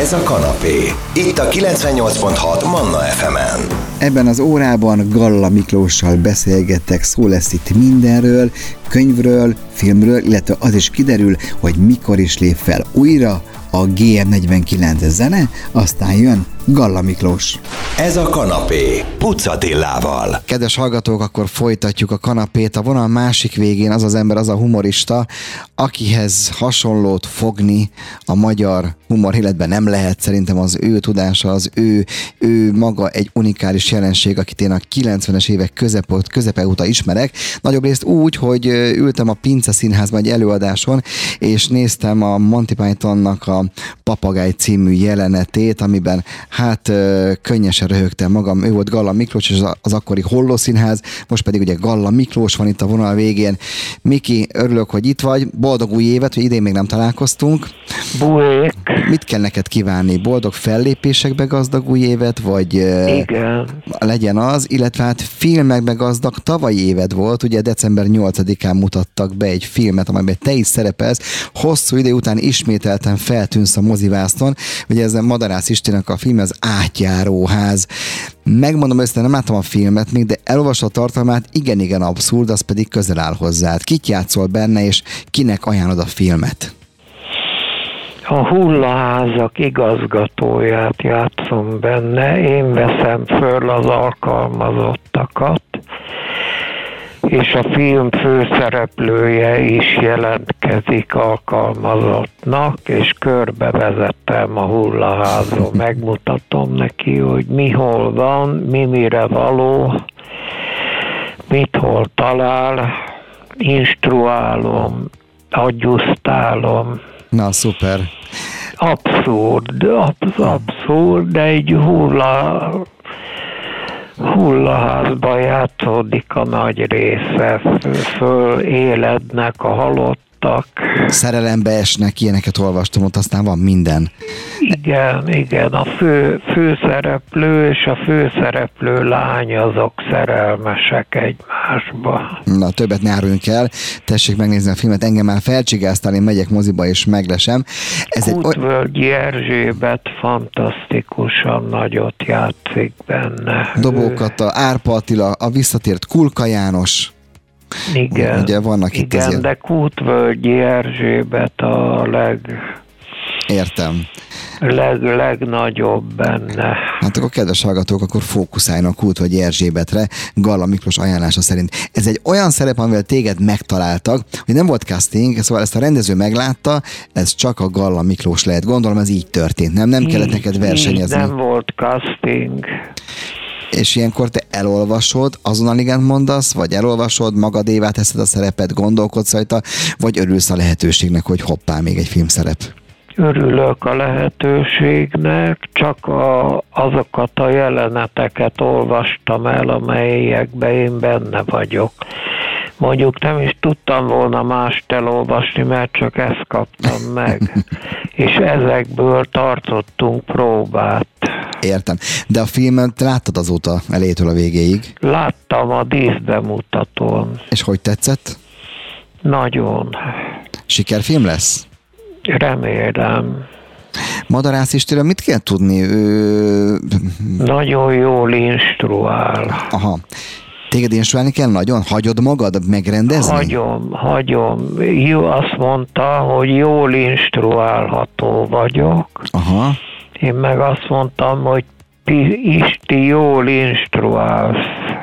Ez a kanapé. Itt a 98.6 Manna FM-en. Ebben az órában Galla Miklóssal beszélgettek, szó lesz itt mindenről, könyvről, filmről, illetve az is kiderül, hogy mikor is lép fel újra a GM49 zene, aztán jön Galla Miklós. Ez a kanapé. Pucatillával. Kedves hallgatók, akkor folytatjuk a kanapét. A vonal másik végén az az ember, az a humorista, akihez hasonlót fogni a magyar humor életben nem lehet. Szerintem az ő tudása, az ő, ő maga egy unikális jelenség, akit én a 90-es évek közepe, közepe óta ismerek. Nagyobb részt úgy, hogy ültem a Pince Színházban egy előadáson, és néztem a Monty Pythonnak a Papagáj című jelenetét, amiben hát könnyesen röhögtem magam. Ő volt Galla Miklós, és az akkori Holló Színház, most pedig ugye Galla Miklós van itt a vonal végén. Miki, örülök, hogy itt vagy. Boldog új évet, hogy idén még nem találkoztunk. Bujék. Mit kell neked kívánni? Boldog fellépésekbe gazdag új évet, vagy Igen. legyen az, illetve hát filmekbe gazdag tavalyi éved volt, ugye december 8-án mutattak be egy filmet, amelyben te is szerepelsz, hosszú idő után ismételten feltűnsz a mozivászton, ugye ez a Madarász Istenek a film, az Átjáróház. Megmondom össze, nem láttam a filmet még, de elolvasva a tartalmát, igen-igen abszurd, az pedig közel áll hozzád. Kit játszol benne, és kinek ajánlod a filmet? A hullaházak igazgatóját játszom benne, én veszem föl az alkalmazottakat, és a film főszereplője is jelentkezik alkalmazottnak, és körbevezettem a hullaházon, megmutatom neki, hogy mi hol van, mi mire való, mit hol talál, instruálom, adjusztálom. Na, szuper. Abszurd, absz- abszurd, de egy hulla, hullaházba játszódik a nagy része, föl élednek a halottak. Szerelembe esnek, ilyeneket olvastam, ott aztán van minden. Igen, igen, a fő, főszereplő és a főszereplő lány azok szerelmesek egymásba. Na, többet ne áruljunk el. Tessék megnézni a filmet, engem már felcsigáztál, én megyek moziba és meglesem. Ez egy, oly- Kútvölgyi Erzsébet fantasztikusan nagyot játszik benne. Dobókat, a Árpa Attila, a visszatért Kulka János. Igen, Ugye vannak itt igen azért- de Kútvölgyi Erzsébet a leg, Értem. leg, legnagyobb benne. Hát akkor kedves hallgatók, akkor fókuszáljanak Kult vagy Erzsébetre, Galla Miklós ajánlása szerint. Ez egy olyan szerep, amivel téged megtaláltak, hogy nem volt casting, szóval ezt a rendező meglátta, ez csak a Galla Miklós lehet. Gondolom ez így történt, nem? Nem kellett Így- neked így versenyezni. Nem volt casting. És ilyenkor te elolvasod, azonnal igent mondasz, vagy elolvasod, magadévá teszed a szerepet, gondolkodsz rajta, vagy örülsz a lehetőségnek, hogy hoppá, még egy filmszerep. Örülök a lehetőségnek, csak a, azokat a jeleneteket olvastam el, amelyekben én benne vagyok. Mondjuk nem is tudtam volna mást elolvasni, mert csak ezt kaptam meg. És ezekből tartottunk próbát. Értem. De a filmet láttad azóta elétől a végéig, Láttam a díszbemutatón. és hogy tetszett? Nagyon. Sikerfilm lesz? Remélem. Madarász István, mit kell tudni? Ő... Nagyon jól instruál. Aha. Téged instruálni kell nagyon? Hagyod magad megrendezni? Hagyom, hagyom. Jó, azt mondta, hogy jól instruálható vagyok. Aha. Én meg azt mondtam, hogy ti, Isti jól instruálsz.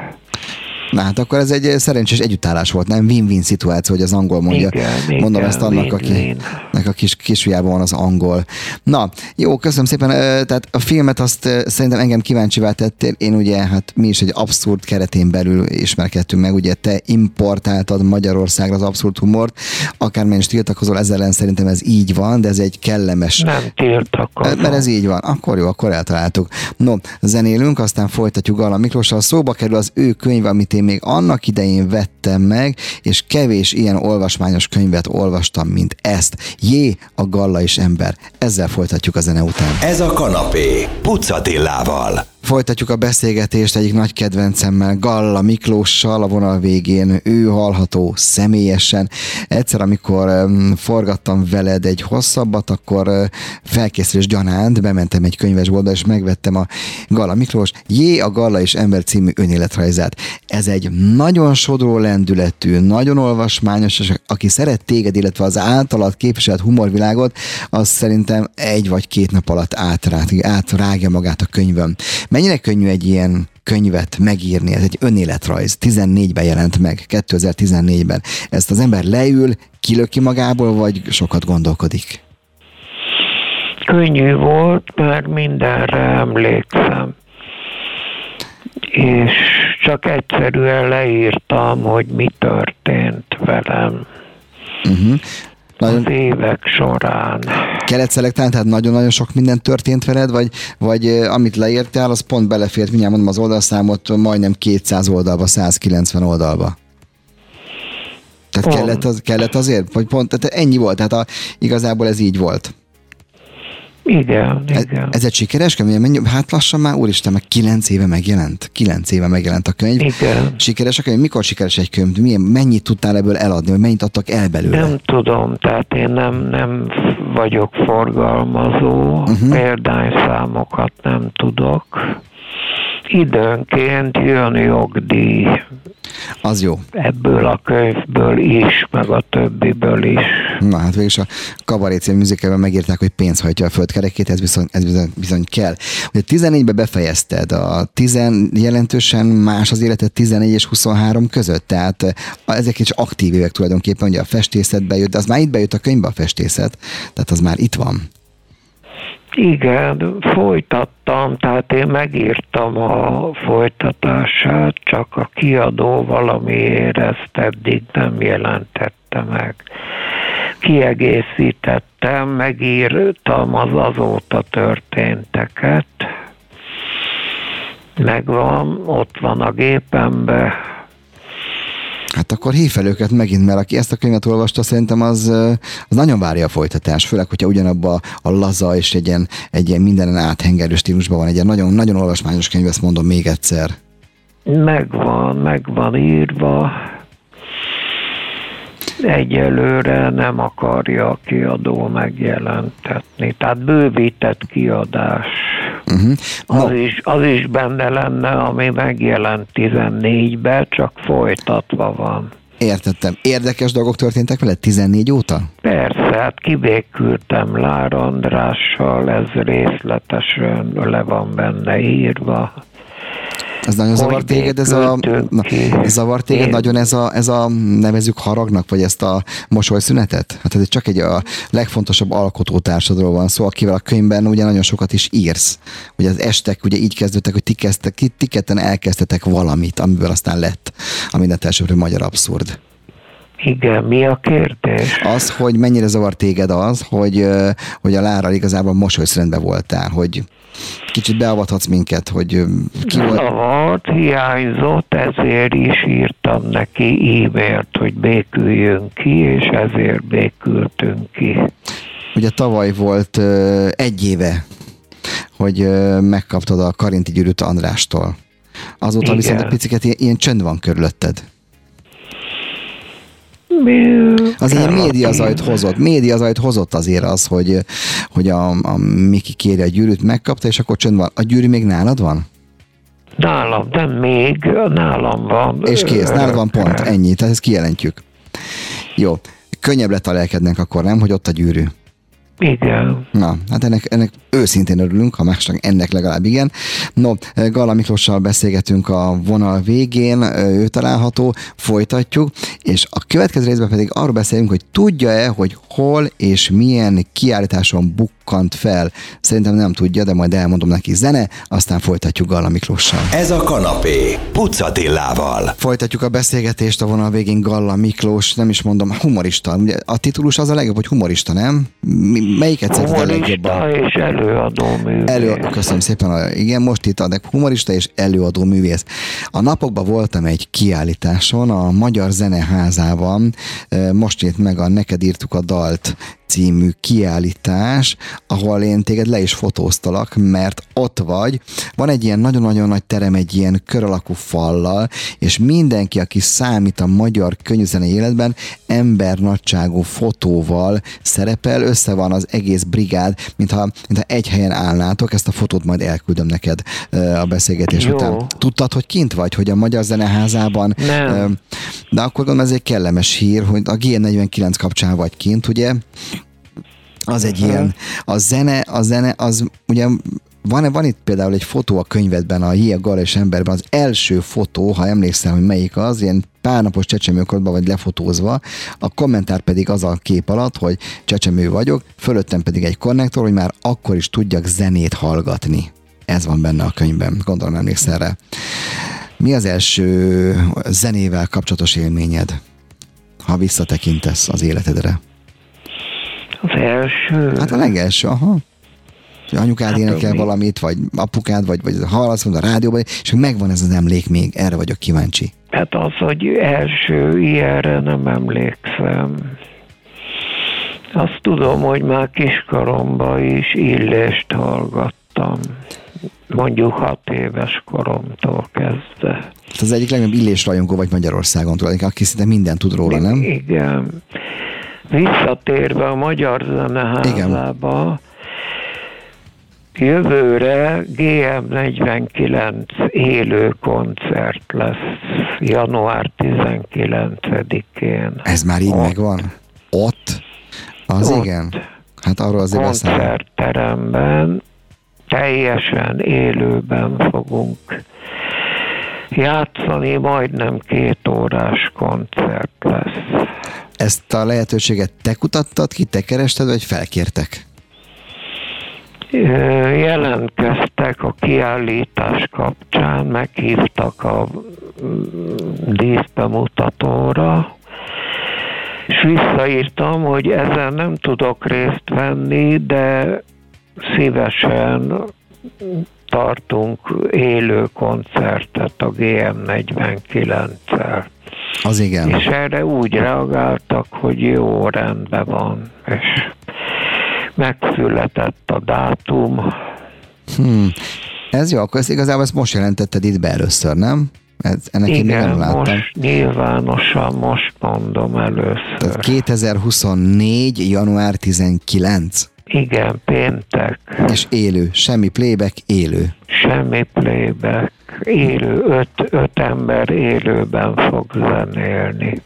Na hát akkor ez egy szerencsés együttállás volt, nem? Win-win szituáció, hogy az angol mondja. Igen, Mondom igen, ezt annak, akinek a kis, kisfiában van az angol. Na, jó, köszönöm szépen. Tehát a filmet azt szerintem engem kíváncsivá tettél. Én ugye, hát mi is egy abszurd keretén belül ismerkedtünk meg. Ugye te importáltad Magyarországra az abszurd humort. Akármilyen is tiltakozol, ezzel ellen szerintem ez így van, de ez egy kellemes Nem tiltakozom. mert ez így van. Akkor jó, akkor eltaláltuk. No, zenélünk, aztán folytatjuk Gala Miklóssal. Szóba kerül az ő könyv, amit én még annak idején vettem meg, és kevés ilyen olvasmányos könyvet olvastam, mint ezt. Jé, a Galla is ember. Ezzel folytatjuk a zene után. Ez a kanapé. Pucatillával. Folytatjuk a beszélgetést egyik nagy kedvencemmel, Galla Miklóssal a vonal végén. Ő hallható személyesen. Egyszer, amikor forgattam veled egy hosszabbat, akkor felkészülés gyanánt bementem egy könyvesboltba, és megvettem a Galla Miklós Jé, a Galla és Ember című önéletrajzát. Ez egy nagyon sodró lendületű, nagyon olvasmányos, és aki szeret téged, illetve az általad képviselt humorvilágot, az szerintem egy vagy két nap alatt átrágja magát a könyvön. Mennyire könnyű egy ilyen könyvet megírni, ez egy önéletrajz, 14-ben jelent meg, 2014-ben. Ezt az ember leül, kilöki magából, vagy sokat gondolkodik? Könnyű volt, mert mindenre emlékszem. És csak egyszerűen leírtam, hogy mi történt velem. Uh-huh. Nagyon... Az évek során. Kellett szelektálni, tehát nagyon-nagyon sok minden történt veled, vagy, vagy amit leírtál, az pont belefért, mindjárt mondom az oldalszámot, majdnem 200 oldalba, 190 oldalba. Tehát kellett, az, kellett azért, vagy pont, tehát ennyi volt, tehát a, igazából ez így volt. Igen, igen. Ez egy sikeres könyv? Mennyi, hát lassan már, úristen, meg kilenc éve megjelent. Kilenc éve megjelent a könyv. Igen. Sikeres a könyv? Mikor sikeres egy könyv? Milyen, mennyit tudtál ebből eladni, vagy mennyit adtak el belőle? Nem tudom, tehát én nem, nem vagyok forgalmazó, uh-huh. példányszámokat nem tudok. Időnként jön jogdíj. Az jó. Ebből a könyvből is, meg a többiből is. Na hát végül a Kabaré című műzikelben megírták, hogy pénz hajtja a földkerekét, ez bizony, ez bizony, bizony kell. Ugye 14-ben befejezted, a 10 jelentősen más az életed 14 és 23 között, tehát ezek is aktív évek tulajdonképpen, ugye a festészet bejött, de az már itt bejött a könyvbe a festészet, tehát az már itt van. Igen, folytattam, tehát én megírtam a folytatását, csak a kiadó valamiért ezt eddig nem jelentette meg. Kiegészítettem, megírtam az azóta történteket, megvan, ott van a gépembe, Hát akkor hív fel őket megint, mert aki ezt a könyvet olvasta, szerintem az, az nagyon várja a folytatás, főleg, hogyha ugyanabba a laza és egy ilyen, egy ilyen mindenen áthengerő stílusban van, egy ilyen nagyon, nagyon olvasmányos könyv, ezt mondom még egyszer. Megvan, megvan írva. Egyelőre nem akarja a kiadó megjelentetni, tehát bővített kiadás. Uh-huh. No. Az, is, az is benne lenne, ami megjelent 14-ben, csak folytatva van. Értettem. Érdekes dolgok történtek vele 14 óta? Persze, hát kibékültem Lár Andrással, ez részletesen le van benne írva. Ez nagyon zavar téged, ez a, na, zavar téged Én... nagyon ez a, ez a, nevezük haragnak, vagy ezt a mosolyszünetet? Hát ez csak egy a legfontosabb alkotótársadról van szó, akivel a könyvben ugye nagyon sokat is írsz. Ugye az estek ugye így kezdődtek, hogy ti, kezdtek, ti ketten elkezdtetek valamit, amiből aztán lett a mindent elsőbb magyar abszurd. Igen, mi a kérdés? Az, hogy mennyire zavar téged az, hogy, hogy a Lára igazából mosolyszrendben voltál, hogy kicsit beavathatsz minket, hogy ki volt? Zavart, hiányzott, ezért is írtam neki e-mailt, hogy béküljünk ki, és ezért békültünk ki. Ugye tavaly volt egy éve, hogy megkaptad a Karinti gyűrűt Andrástól. Azóta Igen. viszont egy picit ilyen, ilyen csönd van körülötted. Az ilyen médiazajt hozott. Médiazajt hozott azért az, hogy, hogy a, a Miki kéri a gyűrűt, megkapta, és akkor csönd van. A gyűrű még nálad van? Nálam, nem még, nálam van. És kész, nálad van pont, ennyi, tehát ezt kijelentjük. Jó, könnyebb lett a lelkednek akkor, nem, hogy ott a gyűrű? Igen. Na, hát ennek, ennek őszintén örülünk, ha másnak ennek legalább igen. No, Gala Miklossal beszélgetünk a vonal végén, ő található, folytatjuk, és a következő részben pedig arról beszélünk, hogy tudja-e, hogy hol és milyen kiállításon bukkant fel. Szerintem nem tudja, de majd elmondom neki zene, aztán folytatjuk Gala Miklossal. Ez a kanapé, Pucatillával. Folytatjuk a beszélgetést a vonal végén Galla Miklós, nem is mondom, humorista. Ugye a titulus az a legjobb, hogy humorista, nem? Mi, melyiket szereted a legjobban? és előadó művész. Elő, köszönöm szépen, igen, most itt adek humorista és előadó művész. A napokban voltam egy kiállításon a Magyar Zeneházában, most nyit meg a Neked írtuk a dalt című kiállítás, ahol én téged le is fotóztalak, mert ott vagy. Van egy ilyen nagyon-nagyon nagy terem, egy ilyen kör alakú fallal, és mindenki, aki számít a magyar könyvzenei életben, ember nagyságú fotóval szerepel, össze van az egész brigád, mintha, mintha egy helyen állnátok, ezt a fotót majd elküldöm neked a beszélgetés Jó. után. Tudtad, hogy kint vagy, hogy a Magyar Zeneházában? Nem. De akkor gondolom ez egy kellemes hír, hogy a G49 kapcsán vagy kint, ugye? Az egy ilyen, a zene, a zene, az ugye van, van itt például egy fotó a könyvedben, a Jia és emberben, az első fotó, ha emlékszel, hogy melyik az, ilyen pár napos csecsemőkorban vagy lefotózva, a kommentár pedig az a kép alatt, hogy csecsemő vagyok, fölöttem pedig egy konnektor, hogy már akkor is tudjak zenét hallgatni. Ez van benne a könyvben, gondolom emlékszel rá. Mi az első zenével kapcsolatos élményed, ha visszatekintesz az életedre? Az első? Hát a legelső, aha. Anyukád hát, énekel mi? valamit, vagy apukád, vagy, vagy hallasz a rádióban, és megvan ez az emlék még, erre vagyok kíváncsi. Hát az, hogy első ilyenre nem emlékszem. Azt tudom, hogy már kiskoromban is illést hallgattam mondjuk hat éves koromtól kezdve. Ez az egyik legnagyobb illésrajongó vagy Magyarországon tulajdonképpen, aki szinte mindent tud róla, nem? Igen. Visszatérve a Magyar Zeneházába, Igen. jövőre GM49 élő koncert lesz január 19-én. Ez már így Ott. megvan? Ott? Az Ott. igen? Hát arról azért Koncertteremben teljesen élőben fogunk játszani, majdnem két órás koncert lesz. Ezt a lehetőséget te kutattad ki, te kerested, vagy felkértek? Jelentkeztek a kiállítás kapcsán, meghívtak a mm, díszbemutatóra, és visszaírtam, hogy ezen nem tudok részt venni, de szívesen tartunk élő koncertet a GM49-el. Az igen. És erre úgy reagáltak, hogy jó, rendben van, és megszületett a dátum. Hmm. Ez jó, akkor ezt igazából ezt most jelentetted itt be először, nem? Ez, ennek Igen, én nem láttam. most nyilvánosan most mondom először. Tehát 2024. január 19. Igen, péntek. És élő, semmi playback, élő. Semmi playback, élő, öt, öt ember élőben fog zenélni.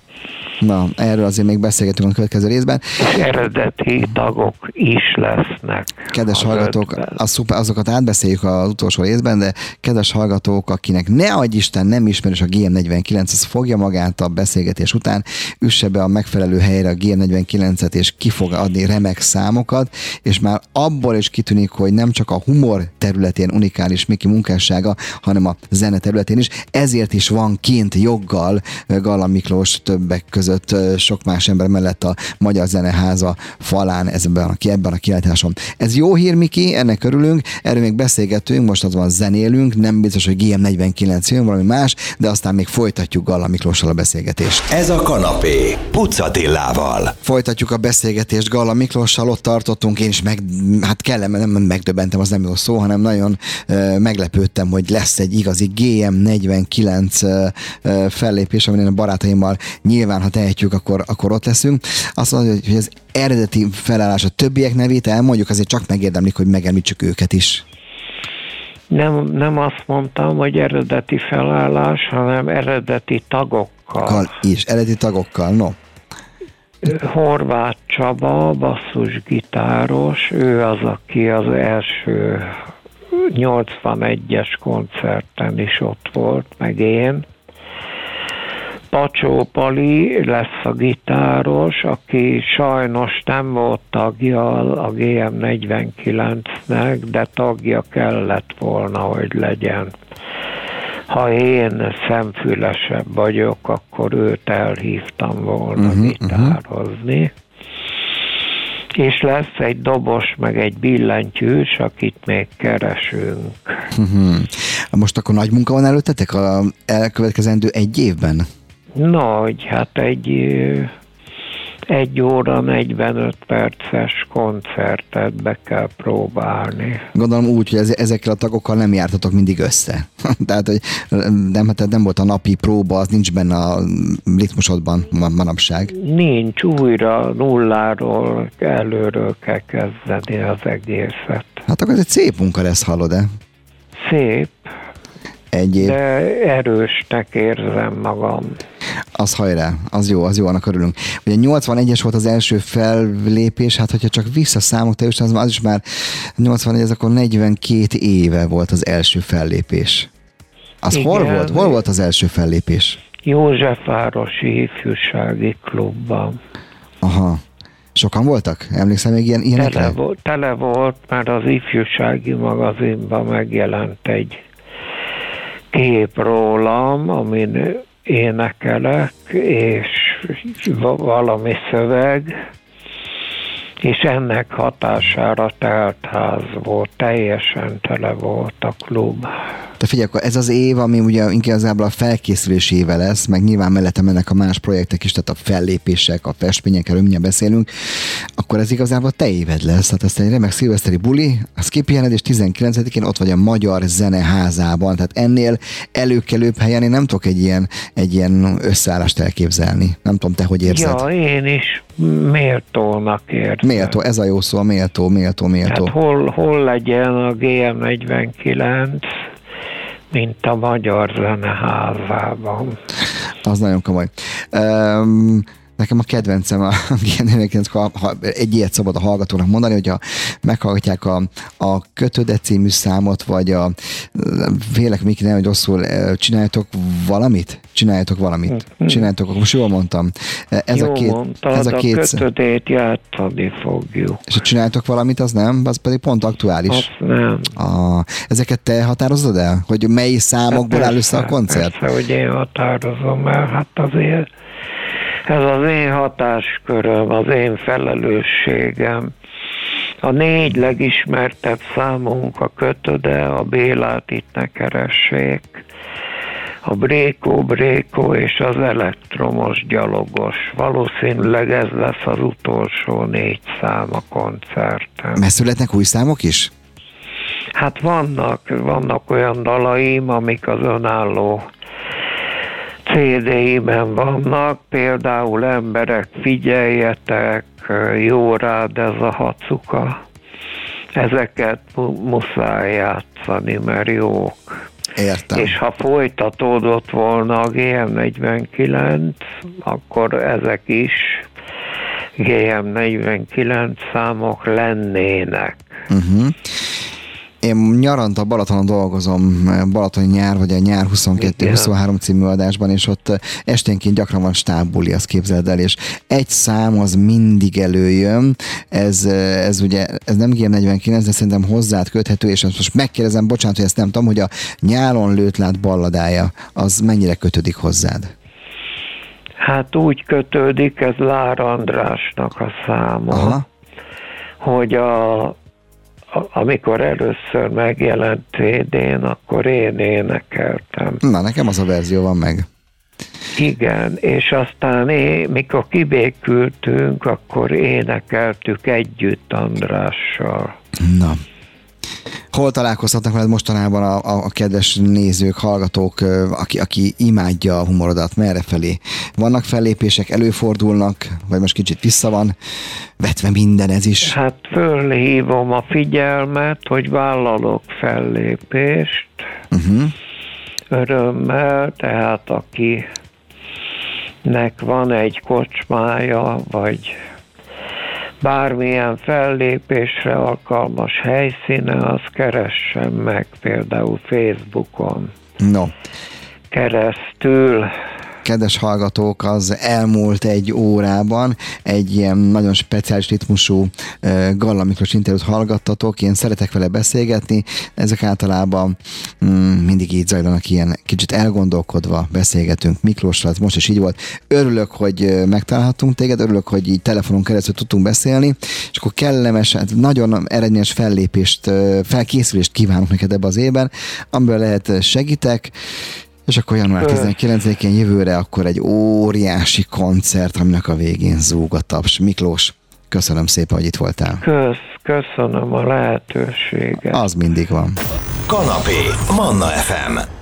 Na, erről azért még beszélgetünk a következő részben. És eredeti tagok is lesznek. Kedves hallgatók, az szuper, azokat átbeszéljük az utolsó részben, de kedves hallgatók, akinek ne adj Isten nem ismerős a GM49, az fogja magát a beszélgetés után, üsse be a megfelelő helyre a GM49-et, és ki fog adni remek számokat, és már abból is kitűnik, hogy nem csak a humor területén unikális Miki munkássága, hanem a zene területén is. Ezért is van kint joggal Galla Miklós többek között között sok más ember mellett a Magyar Zeneháza falán ebben a, ebben a kiállításon. Ez jó hír, Miki, ennek örülünk, erről még beszélgetünk, most az van zenélünk, nem biztos, hogy GM49 jön, valami más, de aztán még folytatjuk Galla Miklóssal a beszélgetést. Ez a kanapé, Pucatillával. Folytatjuk a beszélgetést Galla Miklóssal, ott tartottunk, én is meg, hát kellem, nem megdöbbentem, az nem jó szó, hanem nagyon uh, meglepődtem, hogy lesz egy igazi GM49 uh, fellépés, amin a barátaimmal nyilván, ha te tehetjük, akkor, akkor ott leszünk. Azt mondja, hogy az eredeti felállás a többiek nevét elmondjuk, azért csak megérdemlik, hogy megemlítsük őket is. Nem, nem azt mondtam, hogy eredeti felállás, hanem eredeti tagokkal. Kal is, eredeti tagokkal, no. Horváth Csaba, basszusgitáros, ő az, aki az első 81-es koncerten is ott volt, meg én. Pacsó Pali lesz a gitáros, aki sajnos nem volt tagja a GM49-nek, de tagja kellett volna, hogy legyen. Ha én szemfülesebb vagyok, akkor őt elhívtam volna uh-huh, gitározni. Uh-huh. És lesz egy dobos, meg egy billentyűs, akit még keresünk. Uh-huh. Most akkor nagy munka van előttetek a elkövetkezendő egy évben? Nagy, hát egy egy óra 45 perces koncertet be kell próbálni. Gondolom úgy, hogy ezekkel a tagokkal nem jártatok mindig össze. tehát, hogy nem, tehát nem volt a napi próba, az nincs benne a ritmusodban manapság. Nincs, újra nulláról, előről kell kezdeni az egészet. Hát akkor ez egy szép munka lesz, hallod-e? Szép, Egyéb. de erősnek érzem magam. Az hajrá, az jó, az jó, annak örülünk. Ugye 81-es volt az első fellépés, hát hogyha csak visszaszámolok teljesen, az, az is már 81, ez akkor 42 éve volt az első fellépés. Az Igen. hol volt? Hol volt az első fellépés? Józsefvárosi ifjúsági klubban. Aha. Sokan voltak? Emlékszem még ilyen, ilyenekre? Tele volt, tele volt, mert az ifjúsági magazinban megjelent egy kép rólam, amin énekelek, és valami szöveg, és ennek hatására telt ház volt, teljesen tele volt a klub. De figyelj, akkor ez az év, ami ugye inkább a felkészülés éve lesz, meg nyilván mellettem ennek a más projektek is, tehát a fellépések, a festmények, erről beszélünk, akkor ez igazából te éved lesz. Tehát ezt egy remek szilveszteri buli, a Skipihened, és 19-én ott vagy a Magyar Zeneházában. Tehát ennél előkelőbb helyen én nem tudok egy ilyen, egy ilyen összeállást elképzelni. Nem tudom, te hogy érzed. Ja, én is méltónak érzem. Méltó, ez a jó szó, a méltó, méltó, méltó. Hát hol, hol legyen a GM49, mint a Magyar Zeneházában. Az nagyon komoly. Um, Nekem a kedvencem, a, ha, ha egy ilyet szabad a hallgatónak mondani, hogyha meghallgatják a, a Kötöde című számot, vagy a vélek Miki, nem, hogy rosszul csináljátok valamit? Csináljátok valamit. Mm-hmm. Csináljátok, most jól mondtam. Ez Jó a két, mondtad, ez a, két... a kötödét játszani fogjuk. És ha csináltok valamit, az nem? Az pedig pont aktuális. Azt nem. A, ezeket te határozod el? Hogy mely számokból hát áll össze a koncert? Persze, hogy én határozom el. Hát azért ez az én hatásköröm, az én felelősségem. A négy legismertebb számunk a kötöde, a Bélát itt ne keressék, a Brékó, Brékó és az elektromos gyalogos. Valószínűleg ez lesz az utolsó négy szám a koncerten. Mert születnek új számok is? Hát vannak, vannak olyan dalaim, amik az önálló CD-ben vannak, például emberek, figyeljetek, jó rád ez a hacuka. Ezeket muszáj játszani, mert jók. Értem. És ha folytatódott volna a GM49, akkor ezek is GM49 számok lennének. Uh-huh. Én nyaranta Balatonon dolgozom, Balatoni nyár, vagy a nyár 22-23 című adásban, és ott esténként gyakran van stábbuli, azt képzeld el, és egy szám az mindig előjön, ez, ez ugye, ez nem GM49, de szerintem hozzád köthető, és most megkérdezem, bocsánat, hogy ezt nem tudom, hogy a nyálon lőtt lát balladája, az mennyire kötődik hozzád? Hát úgy kötődik, ez Lár Andrásnak a száma, Aha. hogy a amikor először megjelent CD-n, akkor én énekeltem. Na, nekem az a verzió van meg. Igen, és aztán én, mikor kibékültünk, akkor énekeltük együtt Andrással. Na, Hol találkozhatnak veled mostanában a, a, a kedves nézők, hallgatók, aki, aki imádja a humorodat, merre felé? Vannak fellépések, előfordulnak, vagy most kicsit vissza van vetve minden ez is? Hát fölhívom a figyelmet, hogy vállalok fellépést, uh-huh. örömmel, tehát aki nek van egy kocsmája, vagy bármilyen fellépésre alkalmas helyszíne, az keressen meg például Facebookon. No. Keresztül kedves hallgatók, az elmúlt egy órában egy ilyen nagyon speciális ritmusú Galla Miklós interjút hallgattatok, én szeretek vele beszélgetni, ezek általában mm, mindig így zajlanak ilyen kicsit elgondolkodva beszélgetünk. Miklósral, most is így volt. Örülök, hogy megtalálhattunk téged, örülök, hogy így telefonon keresztül tudtunk beszélni, és akkor kellemes, hát nagyon eredményes fellépést, felkészülést kívánok neked ebbe az évben, amiből lehet segítek, És akkor január Kösz. 19-én jövőre akkor egy óriási koncert, aminek a végén zúg a taps. Miklós, köszönöm szépen, hogy itt voltál. Kösz, köszönöm a lehetőséget. Az mindig van. Kanapé. Manna FM.